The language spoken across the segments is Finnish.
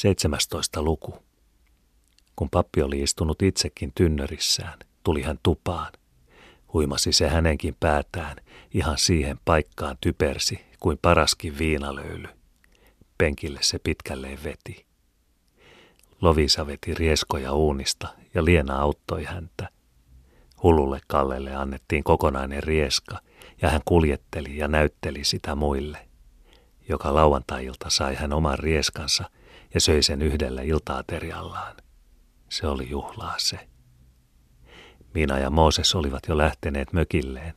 17 luku. Kun pappi oli istunut itsekin tynnörissään, tuli hän tupaan. Huimasi se hänenkin päätään, ihan siihen paikkaan typersi kuin paraskin viinalöyly. Penkille se pitkälleen veti. Lovisa veti rieskoja uunista ja Liena auttoi häntä. Hululle Kallelle annettiin kokonainen rieska ja hän kuljetteli ja näytteli sitä muille. Joka lauantai-ilta sai hän oman rieskansa – ja söi sen yhdellä iltaateriallaan. Se oli juhlaa se. Miina ja Mooses olivat jo lähteneet mökilleen.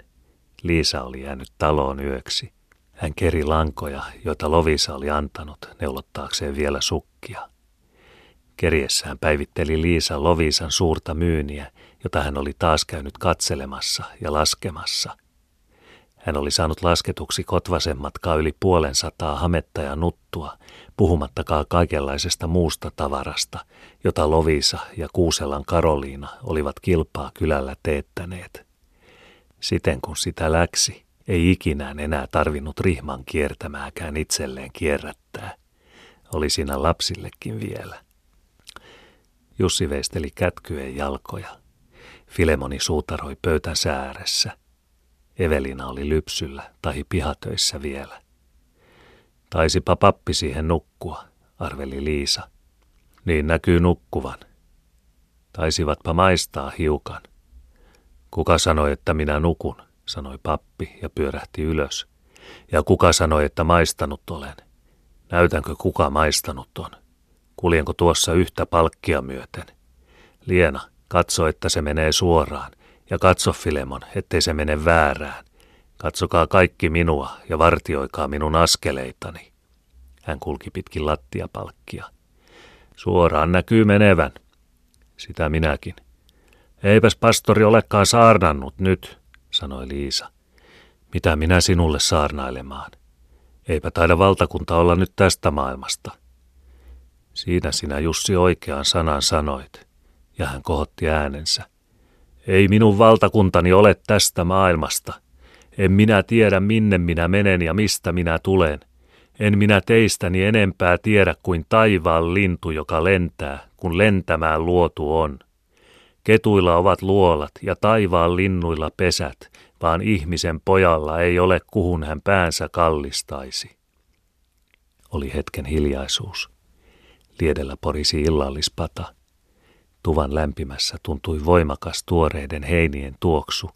Liisa oli jäänyt taloon yöksi. Hän keri lankoja, joita Lovisa oli antanut neulottaakseen vielä sukkia. Keriessään päivitteli Liisa Lovisan suurta myyniä, jota hän oli taas käynyt katselemassa ja laskemassa – hän oli saanut lasketuksi matkaa yli puolen sataa hametta ja nuttua, puhumattakaan kaikenlaisesta muusta tavarasta, jota Lovisa ja Kuuselan Karoliina olivat kilpaa kylällä teettäneet. Siten kun sitä läksi, ei ikinään enää tarvinnut rihman kiertämääkään itselleen kierrättää. Oli siinä lapsillekin vielä. Jussi veisteli kätkyen jalkoja. Filemoni suutaroi pöytän ääressä – Evelina oli lypsyllä tai pihatöissä vielä. Taisipa pappi siihen nukkua, arveli Liisa. Niin näkyy nukkuvan. Taisivatpa maistaa hiukan. Kuka sanoi, että minä nukun, sanoi pappi ja pyörähti ylös. Ja kuka sanoi, että maistanut olen? Näytänkö kuka maistanut on? Kuljenko tuossa yhtä palkkia myöten? Liena, katso, että se menee suoraan, ja katso Filemon, ettei se mene väärään. Katsokaa kaikki minua ja vartioikaa minun askeleitani. Hän kulki pitkin lattiapalkkia. Suoraan näkyy menevän. Sitä minäkin. Eipäs pastori olekaan saarnannut nyt, sanoi Liisa. Mitä minä sinulle saarnailemaan? Eipä taida valtakunta olla nyt tästä maailmasta. Siinä sinä Jussi oikean sanan sanoit, ja hän kohotti äänensä. Ei minun valtakuntani ole tästä maailmasta. En minä tiedä, minne minä menen ja mistä minä tulen. En minä teistäni enempää tiedä kuin taivaan lintu, joka lentää, kun lentämään luotu on. Ketuilla ovat luolat ja taivaan linnuilla pesät, vaan ihmisen pojalla ei ole kuhun hän päänsä kallistaisi. Oli hetken hiljaisuus. Liedellä porisi illallispata – Tuvan lämpimässä tuntui voimakas tuoreiden heinien tuoksu,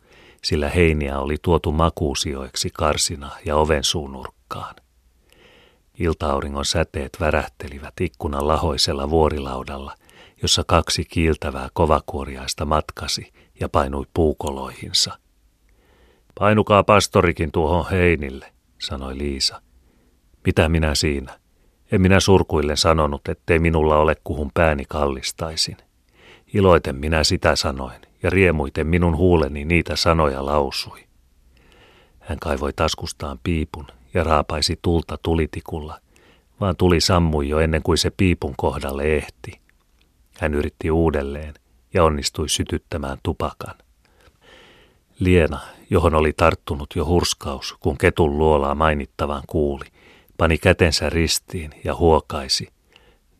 sillä heiniä oli tuotu makuusioiksi karsina ja oven suunurkkaan. Iltaauringon säteet värähtelivät ikkunan lahoisella vuorilaudalla, jossa kaksi kiiltävää kovakuoriaista matkasi ja painui puukoloihinsa. Painukaa pastorikin tuohon heinille, sanoi Liisa. Mitä minä siinä? En minä surkuille sanonut, ettei minulla ole kuhun pääni kallistaisin. Iloiten minä sitä sanoin, ja riemuiten minun huuleni niitä sanoja lausui. Hän kaivoi taskustaan piipun ja raapaisi tulta tulitikulla, vaan tuli sammui jo ennen kuin se piipun kohdalle ehti. Hän yritti uudelleen ja onnistui sytyttämään tupakan. Liena, johon oli tarttunut jo hurskaus, kun ketun luolaa mainittavan kuuli, pani kätensä ristiin ja huokaisi.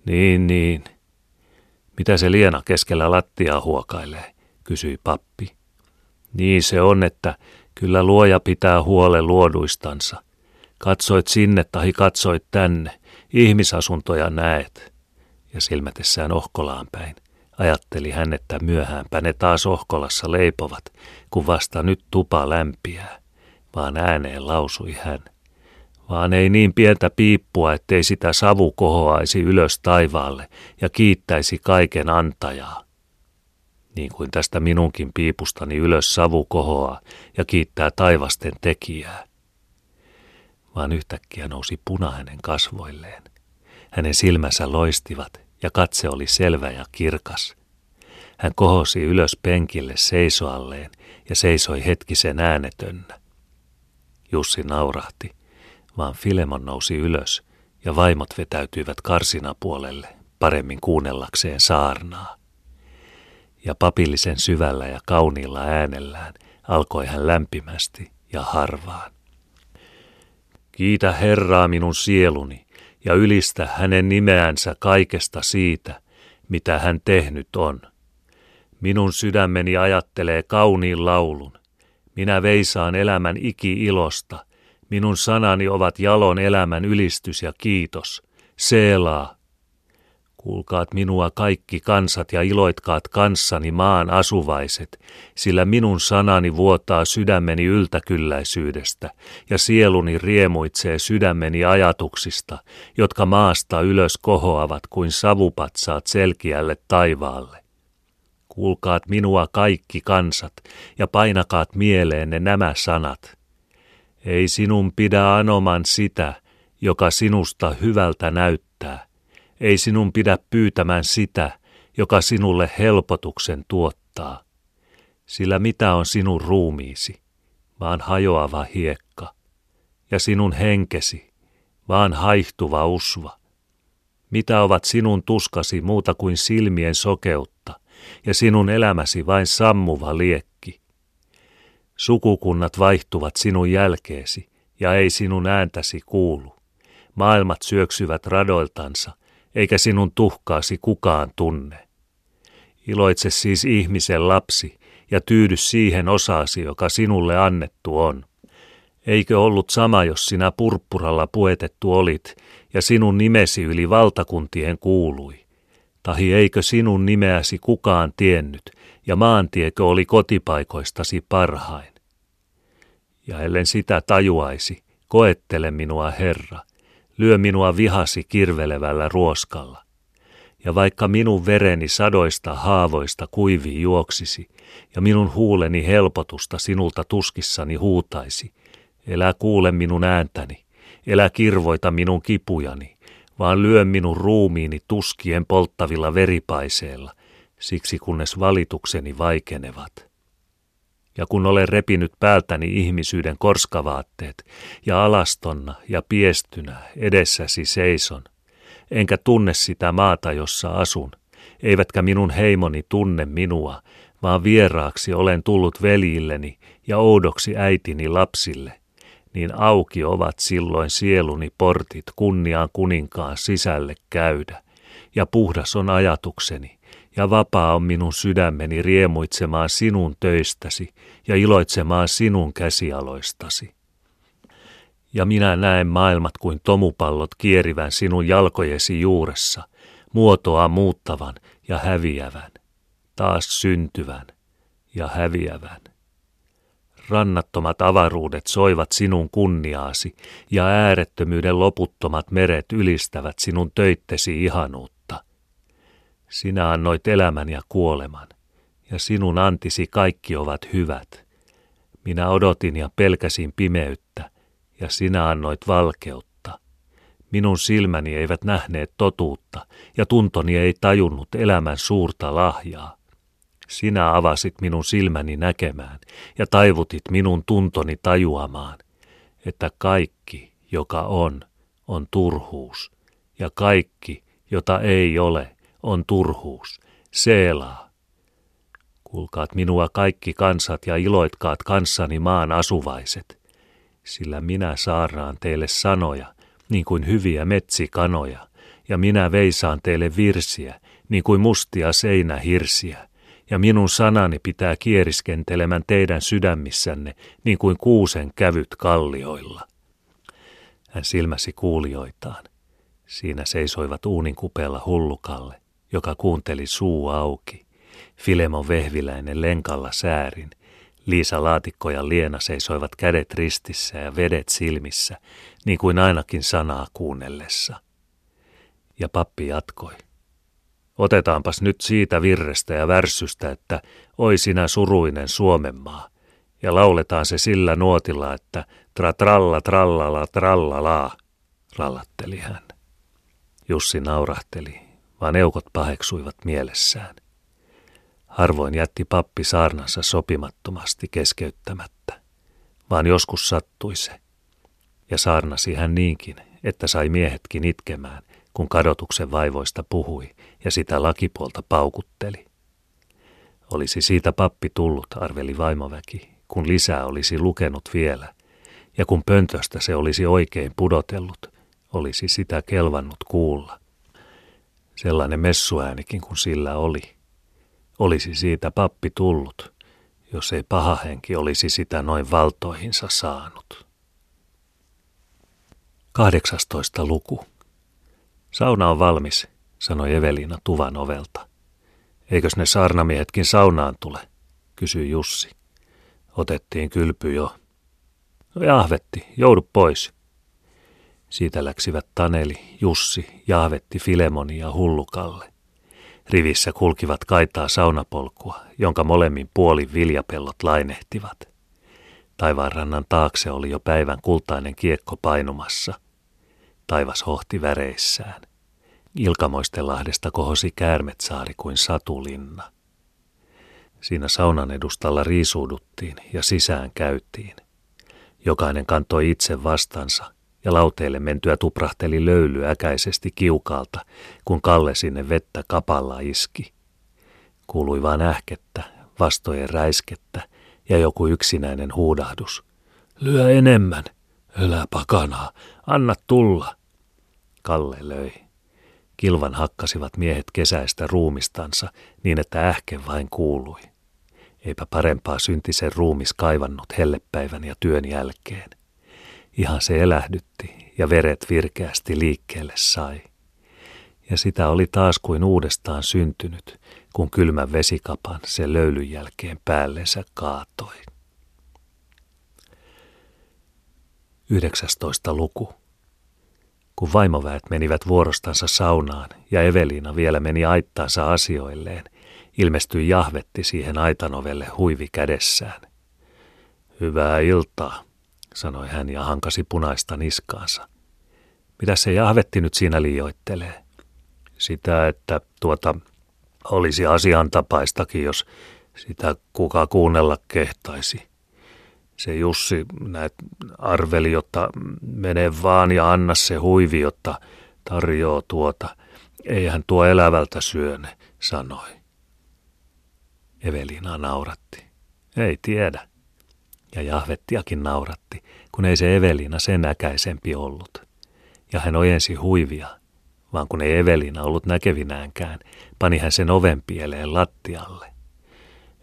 Niin, niin, mitä se Liena keskellä lattiaa huokailee, kysyi pappi. Niin se on, että kyllä luoja pitää huolen luoduistansa. Katsoit sinne tahi katsoit tänne, ihmisasuntoja näet. Ja silmätessään Ohkolaan päin, ajatteli hän, että myöhäänpä ne taas Ohkolassa leipovat, kun vasta nyt tupa lämpiää, vaan ääneen lausui hän – vaan ei niin pientä piippua, ettei sitä savu kohoaisi ylös taivaalle ja kiittäisi kaiken antajaa. Niin kuin tästä minunkin piipustani ylös savu kohoaa ja kiittää taivasten tekijää. Vaan yhtäkkiä nousi puna hänen kasvoilleen. Hänen silmänsä loistivat ja katse oli selvä ja kirkas. Hän kohosi ylös penkille seisoalleen ja seisoi hetkisen äänetönnä. Jussi naurahti vaan Filemon nousi ylös ja vaimot vetäytyivät karsinapuolelle paremmin kuunnellakseen saarnaa. Ja papillisen syvällä ja kauniilla äänellään alkoi hän lämpimästi ja harvaan. Kiitä Herraa minun sieluni ja ylistä hänen nimeänsä kaikesta siitä, mitä hän tehnyt on. Minun sydämeni ajattelee kauniin laulun. Minä veisaan elämän iki-ilosta. Minun sanani ovat jalon elämän ylistys ja kiitos. Seelaa, Kuulkaat minua kaikki kansat ja iloitkaat kanssani maan asuvaiset, sillä minun sanani vuotaa sydämeni yltäkylläisyydestä, ja sieluni riemuitsee sydämeni ajatuksista, jotka maasta ylös kohoavat kuin savupatsaat selkiälle taivaalle. Kuulkaat minua kaikki kansat, ja painakaat mieleenne nämä sanat. Ei sinun pidä anoman sitä, joka sinusta hyvältä näyttää, ei sinun pidä pyytämään sitä, joka sinulle helpotuksen tuottaa. Sillä mitä on sinun ruumiisi, vaan hajoava hiekka, ja sinun henkesi, vaan haihtuva usva. Mitä ovat sinun tuskasi muuta kuin silmien sokeutta, ja sinun elämäsi vain sammuva liekki. Sukukunnat vaihtuvat sinun jälkeesi, ja ei sinun ääntäsi kuulu. Maailmat syöksyvät radoiltansa, eikä sinun tuhkaasi kukaan tunne. Iloitse siis ihmisen lapsi ja tyydy siihen osaasi, joka sinulle annettu on. Eikö ollut sama, jos sinä purppuralla puetettu olit ja sinun nimesi yli valtakuntien kuului? Tahi eikö sinun nimeäsi kukaan tiennyt ja maantiekö oli kotipaikoistasi parhain? Ja ellen sitä tajuaisi, koettele minua Herra, lyö minua vihasi kirvelevällä ruoskalla. Ja vaikka minun vereni sadoista haavoista kuivi juoksisi, ja minun huuleni helpotusta sinulta tuskissani huutaisi, elä kuule minun ääntäni, elä kirvoita minun kipujani, vaan lyö minun ruumiini tuskien polttavilla veripaiseilla, siksi kunnes valitukseni vaikenevat. Ja kun olen repinyt päältäni ihmisyyden korskavaatteet, ja alastonna ja piestynä edessäsi seison, enkä tunne sitä maata, jossa asun, eivätkä minun heimoni tunne minua, vaan vieraaksi olen tullut veljilleni ja oudoksi äitini lapsille, niin auki ovat silloin sieluni portit kunniaan kuninkaan sisälle käydä, ja puhdas on ajatukseni, ja vapaa on minun sydämeni riemuitsemaan sinun töistäsi ja iloitsemaan sinun käsialoistasi. Ja minä näen maailmat kuin tomupallot kierivän sinun jalkojesi juuressa, muotoa muuttavan ja häviävän, taas syntyvän ja häviävän. Rannattomat avaruudet soivat sinun kunniaasi, ja äärettömyyden loputtomat meret ylistävät sinun töittesi ihanuutta. Sinä annoit elämän ja kuoleman, ja sinun antisi kaikki ovat hyvät. Minä odotin ja pelkäsin pimeyttä, ja sinä annoit valkeutta. Minun silmäni eivät nähneet totuutta, ja tuntoni ei tajunnut elämän suurta lahjaa. Sinä avasit minun silmäni näkemään, ja taivutit minun tuntoni tajuamaan, että kaikki, joka on, on turhuus, ja kaikki, jota ei ole, on turhuus. Seelaa. Kuulkaat minua kaikki kansat ja iloitkaat kanssani maan asuvaiset, sillä minä saaraan teille sanoja, niin kuin hyviä metsikanoja, ja minä veisaan teille virsiä, niin kuin mustia seinähirsiä, ja minun sanani pitää kieriskentelemään teidän sydämissänne, niin kuin kuusen kävyt kallioilla. Hän silmäsi kuulijoitaan. Siinä seisoivat uunin kupeella hullukalle, joka kuunteli suu auki. Filemon vehviläinen lenkalla säärin. Liisa Laatikko ja Liena seisoivat kädet ristissä ja vedet silmissä, niin kuin ainakin sanaa kuunnellessa. Ja pappi jatkoi. Otetaanpas nyt siitä virrestä ja värsystä, että oi sinä suruinen Suomenmaa, ja lauletaan se sillä nuotilla, että tra tralla trallala trallalaa, rallatteli hän. Jussi naurahteli vaan eukot paheksuivat mielessään. Harvoin jätti pappi saarnansa sopimattomasti keskeyttämättä, vaan joskus sattui se. Ja saarnasi hän niinkin, että sai miehetkin itkemään, kun kadotuksen vaivoista puhui ja sitä lakipuolta paukutteli. Olisi siitä pappi tullut, arveli vaimoväki, kun lisää olisi lukenut vielä, ja kun pöntöstä se olisi oikein pudotellut, olisi sitä kelvannut kuulla. Sellainen messuäänikin kuin sillä oli. Olisi siitä pappi tullut, jos ei paha henki olisi sitä noin valtoihinsa saanut. 18. luku. Sauna on valmis, sanoi Evelina tuvan ovelta. Eikös ne saarnamiehetkin saunaan tule, kysyi Jussi. Otettiin kylpy jo. No jahvetti, joudu pois. Siitä läksivät Taneli, Jussi, Jahvetti, Filemoni ja Hullukalle. Rivissä kulkivat kaitaa saunapolkua, jonka molemmin puolin viljapellot lainehtivat. Taivaanrannan taakse oli jo päivän kultainen kiekko painumassa. Taivas hohti väreissään. Ilkamoistenlahdesta kohosi käärmetsaari kuin satulinna. Siinä saunan edustalla riisuuduttiin ja sisään käytiin. Jokainen kantoi itse vastansa ja lauteille mentyä tuprahteli löyly äkäisesti kiukalta, kun Kalle sinne vettä kapalla iski. Kuului vain ähkettä, vastojen räiskettä ja joku yksinäinen huudahdus. Lyö enemmän, älä pakanaa, anna tulla. Kalle löi. Kilvan hakkasivat miehet kesäistä ruumistansa niin, että ähke vain kuului. Eipä parempaa syntisen ruumis kaivannut hellepäivän ja työn jälkeen. Ihan se elähdytti ja veret virkeästi liikkeelle sai. Ja sitä oli taas kuin uudestaan syntynyt, kun kylmän vesikapan se löylyn jälkeen päällensä kaatoi. 19. luku. Kun vaimoväet menivät vuorostansa saunaan ja Eveliina vielä meni aittaansa asioilleen, ilmestyi Jahvetti siihen aitanovelle huivi kädessään. Hyvää iltaa, sanoi hän ja hankasi punaista niskaansa. Mitä se Jahvetti nyt siinä liioittelee? Sitä, että tuota olisi asiantapaistakin, jos sitä kuka kuunnella kehtaisi. Se Jussi näet arveli, jotta mene vaan ja anna se huivi, jotta tarjoaa tuota. Eihän tuo elävältä syöne, sanoi. Evelina nauratti. Ei tiedä. Ja Jahvettiakin nauratti, kun ei se Evelina sen äkäisempi ollut. Ja hän ojensi huivia, vaan kun ei Evelina ollut näkevinäänkään, pani hän sen oven pieleen lattialle.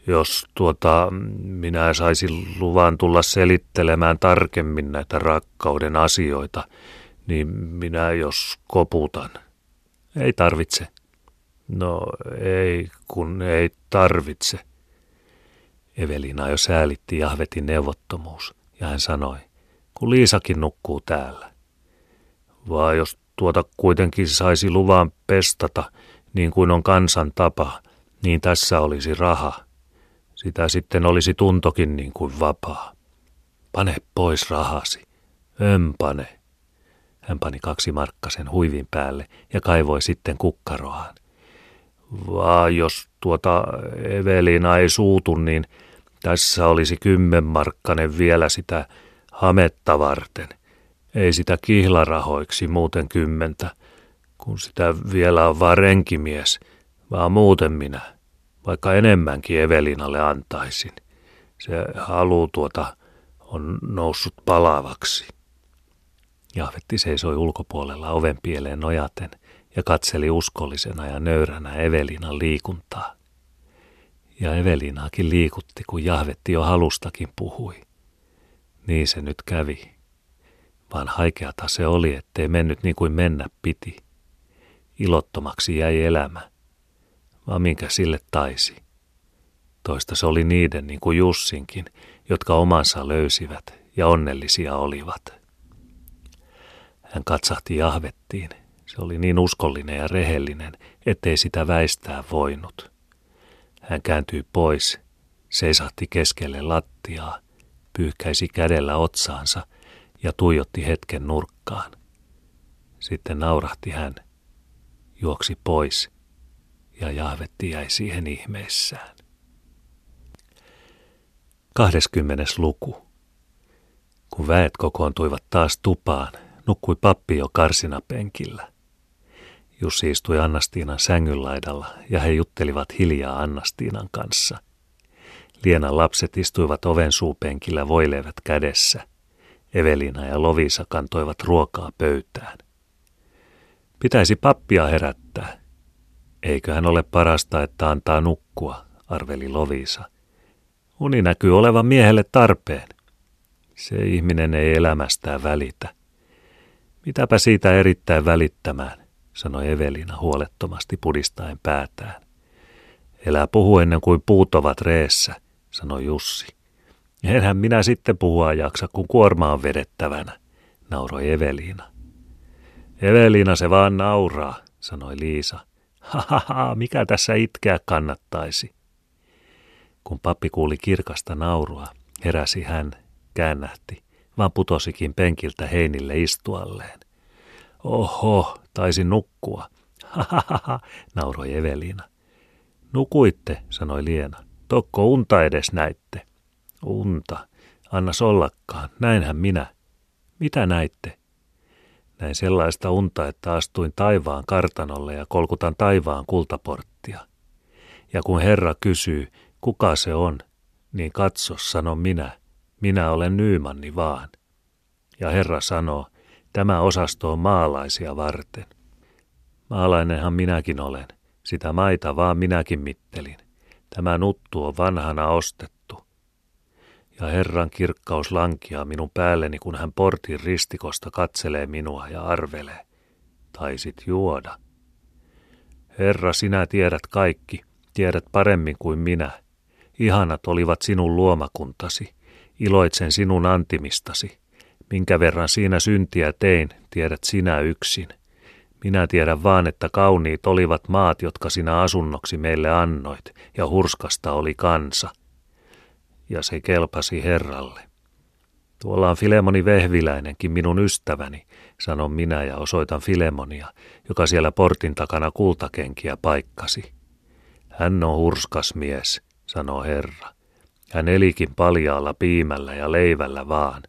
Jos tuota, minä saisin luvan tulla selittelemään tarkemmin näitä rakkauden asioita, niin minä jos koputan. Ei tarvitse. No ei, kun ei tarvitse. Evelina jo säälitti Jahvetin neuvottomuus, ja hän sanoi, kun Liisakin nukkuu täällä. Vai jos tuota kuitenkin saisi luvan pestata, niin kuin on kansan tapa, niin tässä olisi raha. Sitä sitten olisi tuntokin niin kuin vapaa. Pane pois rahasi. En pane. Hän pani kaksi markkasen huivin päälle ja kaivoi sitten kukkaroaan. Vaan jos tuota Evelina ei suutu, niin tässä olisi kymmenmarkkanen vielä sitä hametta varten. Ei sitä kihlarahoiksi muuten kymmentä, kun sitä vielä on vaan renkimies, vaan muuten minä, vaikka enemmänkin Evelinalle antaisin. Se halu tuota on noussut palavaksi. Jahvetti seisoi ulkopuolella oven pieleen nojaten – ja katseli uskollisena ja nöyränä Evelinan liikuntaa. Ja Evelinaakin liikutti, kun Jahvetti jo halustakin puhui. Niin se nyt kävi. Vaan haikeata se oli, ettei mennyt niin kuin mennä piti. Ilottomaksi jäi elämä. Vaan minkä sille taisi. Toista se oli niiden niin kuin Jussinkin, jotka omansa löysivät ja onnellisia olivat. Hän katsahti Jahvettiin – se oli niin uskollinen ja rehellinen, ettei sitä väistää voinut. Hän kääntyi pois, seisahti keskelle lattiaa, pyyhkäisi kädellä otsaansa ja tuijotti hetken nurkkaan. Sitten naurahti hän, juoksi pois ja Jahvetti jäi siihen ihmeessään. 20. luku. Kun väet kokoontuivat taas tupaan, nukkui pappi jo karsinapenkillä. Jussi istui Annastiinan sängyn laidalla ja he juttelivat hiljaa Annastiinan kanssa. Lienan lapset istuivat oven suupenkillä voileivät kädessä. Evelina ja Lovisa kantoivat ruokaa pöytään. Pitäisi pappia herättää. Eiköhän ole parasta, että antaa nukkua, arveli Lovisa. Uni näkyy olevan miehelle tarpeen. Se ihminen ei elämästään välitä. Mitäpä siitä erittäin välittämään, sanoi Evelina huolettomasti pudistaen päätään. Elää puhu ennen kuin puut ovat reessä, sanoi Jussi. Enhän minä sitten puhua jaksa, kun kuorma on vedettävänä, nauroi Evelina. Evelina se vaan nauraa, sanoi Liisa. Hahaha, mikä tässä itkeä kannattaisi? Kun pappi kuuli kirkasta naurua, heräsi hän, käännähti, vaan putosikin penkiltä heinille istualleen. Oho, taisi nukkua. Hahaha, nauroi Evelina. Nukuitte, sanoi Liena. Tokko unta edes näitte. Unta. Anna ollakaan. Näinhän minä. Mitä näitte? Näin sellaista unta, että astuin taivaan kartanolle ja kolkutan taivaan kultaporttia. Ja kun Herra kysyy, kuka se on, niin katso, sanon minä, minä olen Nyymanni vaan. Ja Herra sanoo, tämä osasto on maalaisia varten. Maalainenhan minäkin olen, sitä maita vaan minäkin mittelin. Tämä nuttu on vanhana ostettu. Ja Herran kirkkaus lankia minun päälleni, kun hän portin ristikosta katselee minua ja arvelee. Taisit juoda. Herra, sinä tiedät kaikki, tiedät paremmin kuin minä. Ihanat olivat sinun luomakuntasi. Iloitsen sinun antimistasi. Minkä verran siinä syntiä tein, tiedät sinä yksin. Minä tiedän vaan, että kauniit olivat maat, jotka sinä asunnoksi meille annoit, ja hurskasta oli kansa. Ja se kelpasi Herralle. Tuolla on Filemoni Vehviläinenkin minun ystäväni, sanon minä ja osoitan Filemonia, joka siellä portin takana kultakenkiä paikkasi. Hän on hurskas mies, sanoo Herra. Hän elikin paljaalla piimällä ja leivällä vaan,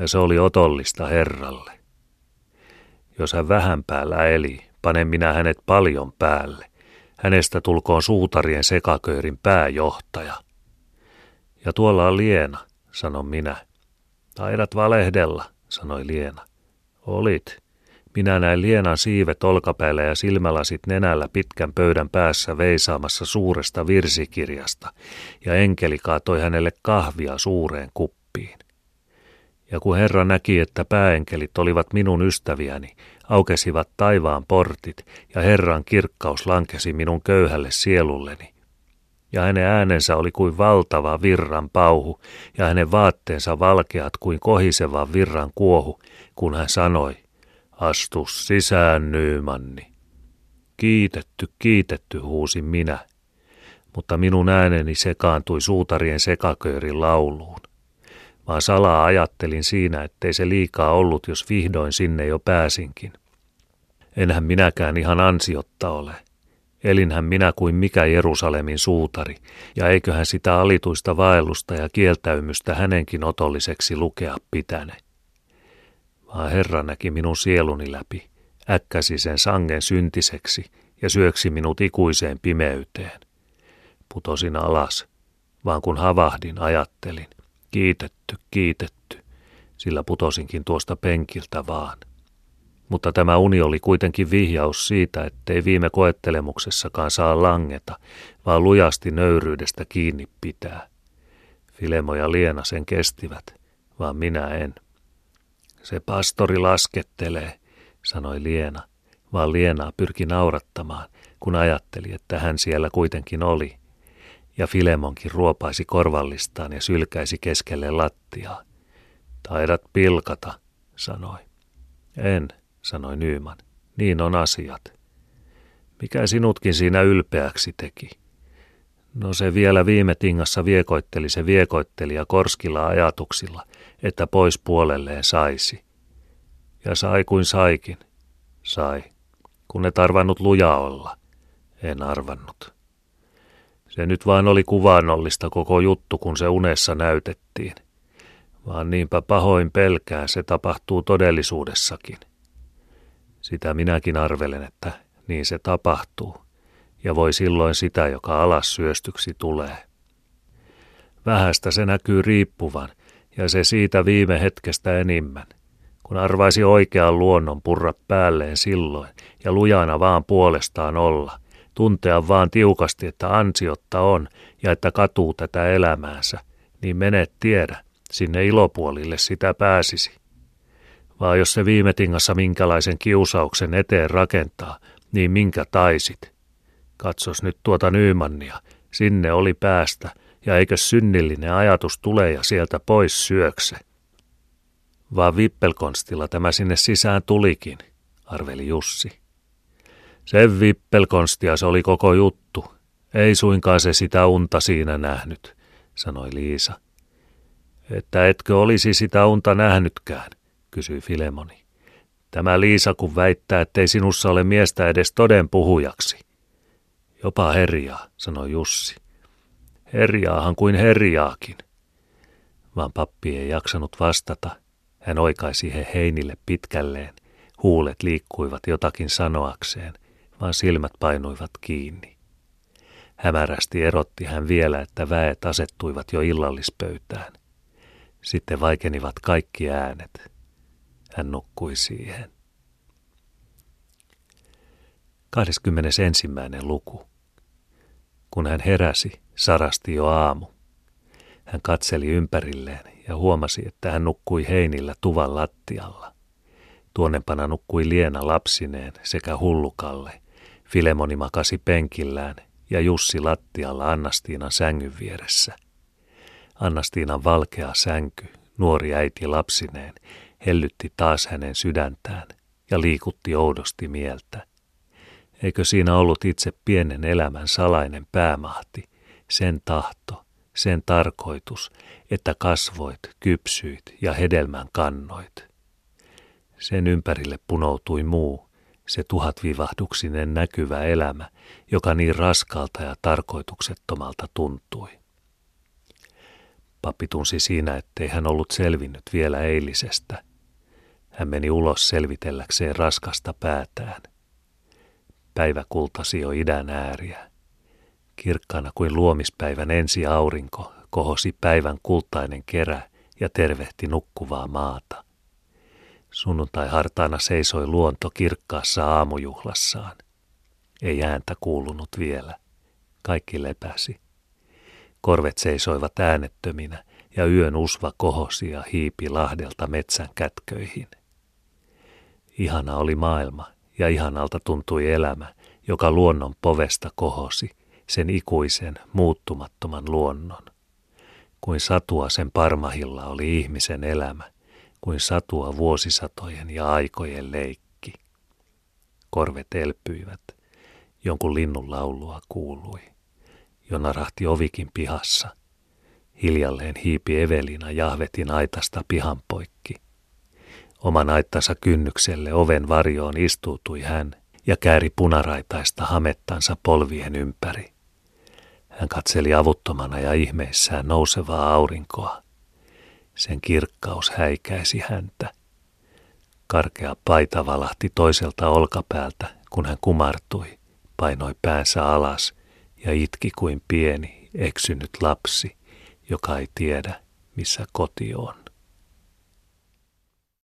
ja se oli otollista Herralle. Jos hän vähän päällä eli, panen minä hänet paljon päälle. Hänestä tulkoon suutarien sekaköörin pääjohtaja. Ja tuolla on Liena, sanon minä. Taidat valehdella, sanoi Liena. Olit. Minä näin Lienan siivet olkapäällä ja silmälasit nenällä pitkän pöydän päässä veisaamassa suuresta virsikirjasta, ja enkeli kaatoi hänelle kahvia suureen kuppiin. Ja kun Herra näki, että pääenkelit olivat minun ystäviäni, aukesivat taivaan portit, ja Herran kirkkaus lankesi minun köyhälle sielulleni. Ja hänen äänensä oli kuin valtava virran pauhu, ja hänen vaatteensa valkeat kuin kohiseva virran kuohu, kun hän sanoi, astu sisään, Nyymanni. Kiitetty, kiitetty, huusin minä, mutta minun ääneni sekaantui suutarien sekaköörin lauluun vaan salaa ajattelin siinä, ettei se liikaa ollut, jos vihdoin sinne jo pääsinkin. Enhän minäkään ihan ansiotta ole. Elinhän minä kuin mikä Jerusalemin suutari, ja eiköhän sitä alituista vaellusta ja kieltäymystä hänenkin otolliseksi lukea pitäne. Vaan Herra näki minun sieluni läpi, äkkäsi sen sangen syntiseksi ja syöksi minut ikuiseen pimeyteen. Putosin alas, vaan kun havahdin, ajattelin, Kiitetty, kiitetty, sillä putosinkin tuosta penkiltä vaan. Mutta tämä uni oli kuitenkin vihjaus siitä, ettei viime koettelemuksessakaan saa langeta, vaan lujasti nöyryydestä kiinni pitää. Filemo ja Liena sen kestivät, vaan minä en. Se pastori laskettelee, sanoi Liena, vaan Lienaa pyrki naurattamaan, kun ajatteli, että hän siellä kuitenkin oli ja Filemonkin ruopaisi korvallistaan ja sylkäisi keskelle lattiaa. Taidat pilkata, sanoi. En, sanoi Nyyman. Niin on asiat. Mikä sinutkin siinä ylpeäksi teki? No se vielä viime tingassa viekoitteli se viekoittelija korskilla ajatuksilla, että pois puolelleen saisi. Ja sai kuin saikin. Sai. Kun et arvannut luja olla. En arvannut. Se nyt vain oli kuvaannollista koko juttu, kun se unessa näytettiin. Vaan niinpä pahoin pelkää se tapahtuu todellisuudessakin. Sitä minäkin arvelen, että niin se tapahtuu, ja voi silloin sitä, joka alas syöstyksi tulee. Vähästä se näkyy riippuvan, ja se siitä viime hetkestä enimmän. kun arvaisi oikean luonnon purra päälleen silloin ja lujana vaan puolestaan olla, tuntea vaan tiukasti, että ansiotta on ja että katuu tätä elämäänsä, niin menet tiedä, sinne ilopuolille sitä pääsisi. Vaan jos se viime tingassa minkälaisen kiusauksen eteen rakentaa, niin minkä taisit. Katsos nyt tuota Nymannia, sinne oli päästä, ja eikö synnillinen ajatus tule ja sieltä pois syökse. Vaan vippelkonstilla tämä sinne sisään tulikin, arveli Jussi. Sen vippelkonstia se oli koko juttu. Ei suinkaan se sitä unta siinä nähnyt, sanoi Liisa. Että etkö olisi sitä unta nähnytkään, kysyi Filemoni. Tämä Liisa kun väittää, ettei sinussa ole miestä edes toden puhujaksi. Jopa herjaa, sanoi Jussi. Herjaahan kuin herjaakin. Vaan pappi ei jaksanut vastata. Hän oikaisi he heinille pitkälleen. Huulet liikkuivat jotakin sanoakseen, vaan silmät painuivat kiinni. Hämärästi erotti hän vielä, että väet asettuivat jo illallispöytään. Sitten vaikenivat kaikki äänet. Hän nukkui siihen. 21. luku. Kun hän heräsi, sarasti jo aamu. Hän katseli ympärilleen ja huomasi, että hän nukkui heinillä tuvan lattialla. Tuonnepana nukkui Liena lapsineen sekä hullukalle. Filemoni makasi penkillään ja Jussi lattialla Annastiinan sängyn vieressä. Annastiinan valkea sänky, nuori äiti lapsineen, hellytti taas hänen sydäntään ja liikutti oudosti mieltä. Eikö siinä ollut itse pienen elämän salainen päämahti, sen tahto, sen tarkoitus, että kasvoit, kypsyit ja hedelmän kannoit. Sen ympärille punoutui muu, se tuhatvivahduksinen näkyvä elämä, joka niin raskalta ja tarkoituksettomalta tuntui. Pappi tunsi siinä, ettei hän ollut selvinnyt vielä eilisestä. Hän meni ulos selvitelläkseen raskasta päätään. Päivä kultasi jo idän ääriä. Kirkkaana kuin luomispäivän ensi aurinko kohosi päivän kultainen kerä ja tervehti nukkuvaa maata. Sunnuntai hartaana seisoi luonto kirkkaassa aamujuhlassaan. Ei ääntä kuulunut vielä. Kaikki lepäsi. Korvet seisoivat äänettöminä ja yön usva kohosi ja hiipi lahdelta metsän kätköihin. Ihana oli maailma ja ihanalta tuntui elämä, joka luonnon povesta kohosi, sen ikuisen, muuttumattoman luonnon. Kuin satua sen parmahilla oli ihmisen elämä, kuin satua vuosisatojen ja aikojen leikki. Korvet elpyivät, jonkun linnun laulua kuului. Jo narahti ovikin pihassa. Hiljalleen hiipi Evelina Jahvetin aitasta pihan poikki. Oman aittansa kynnykselle oven varjoon istuutui hän ja kääri punaraitaista hamettansa polvien ympäri. Hän katseli avuttomana ja ihmeissään nousevaa aurinkoa. Sen kirkkaus häikäisi häntä. Karkea paita valahti toiselta olkapäältä, kun hän kumartui, painoi päänsä alas ja itki kuin pieni, eksynyt lapsi, joka ei tiedä, missä koti on.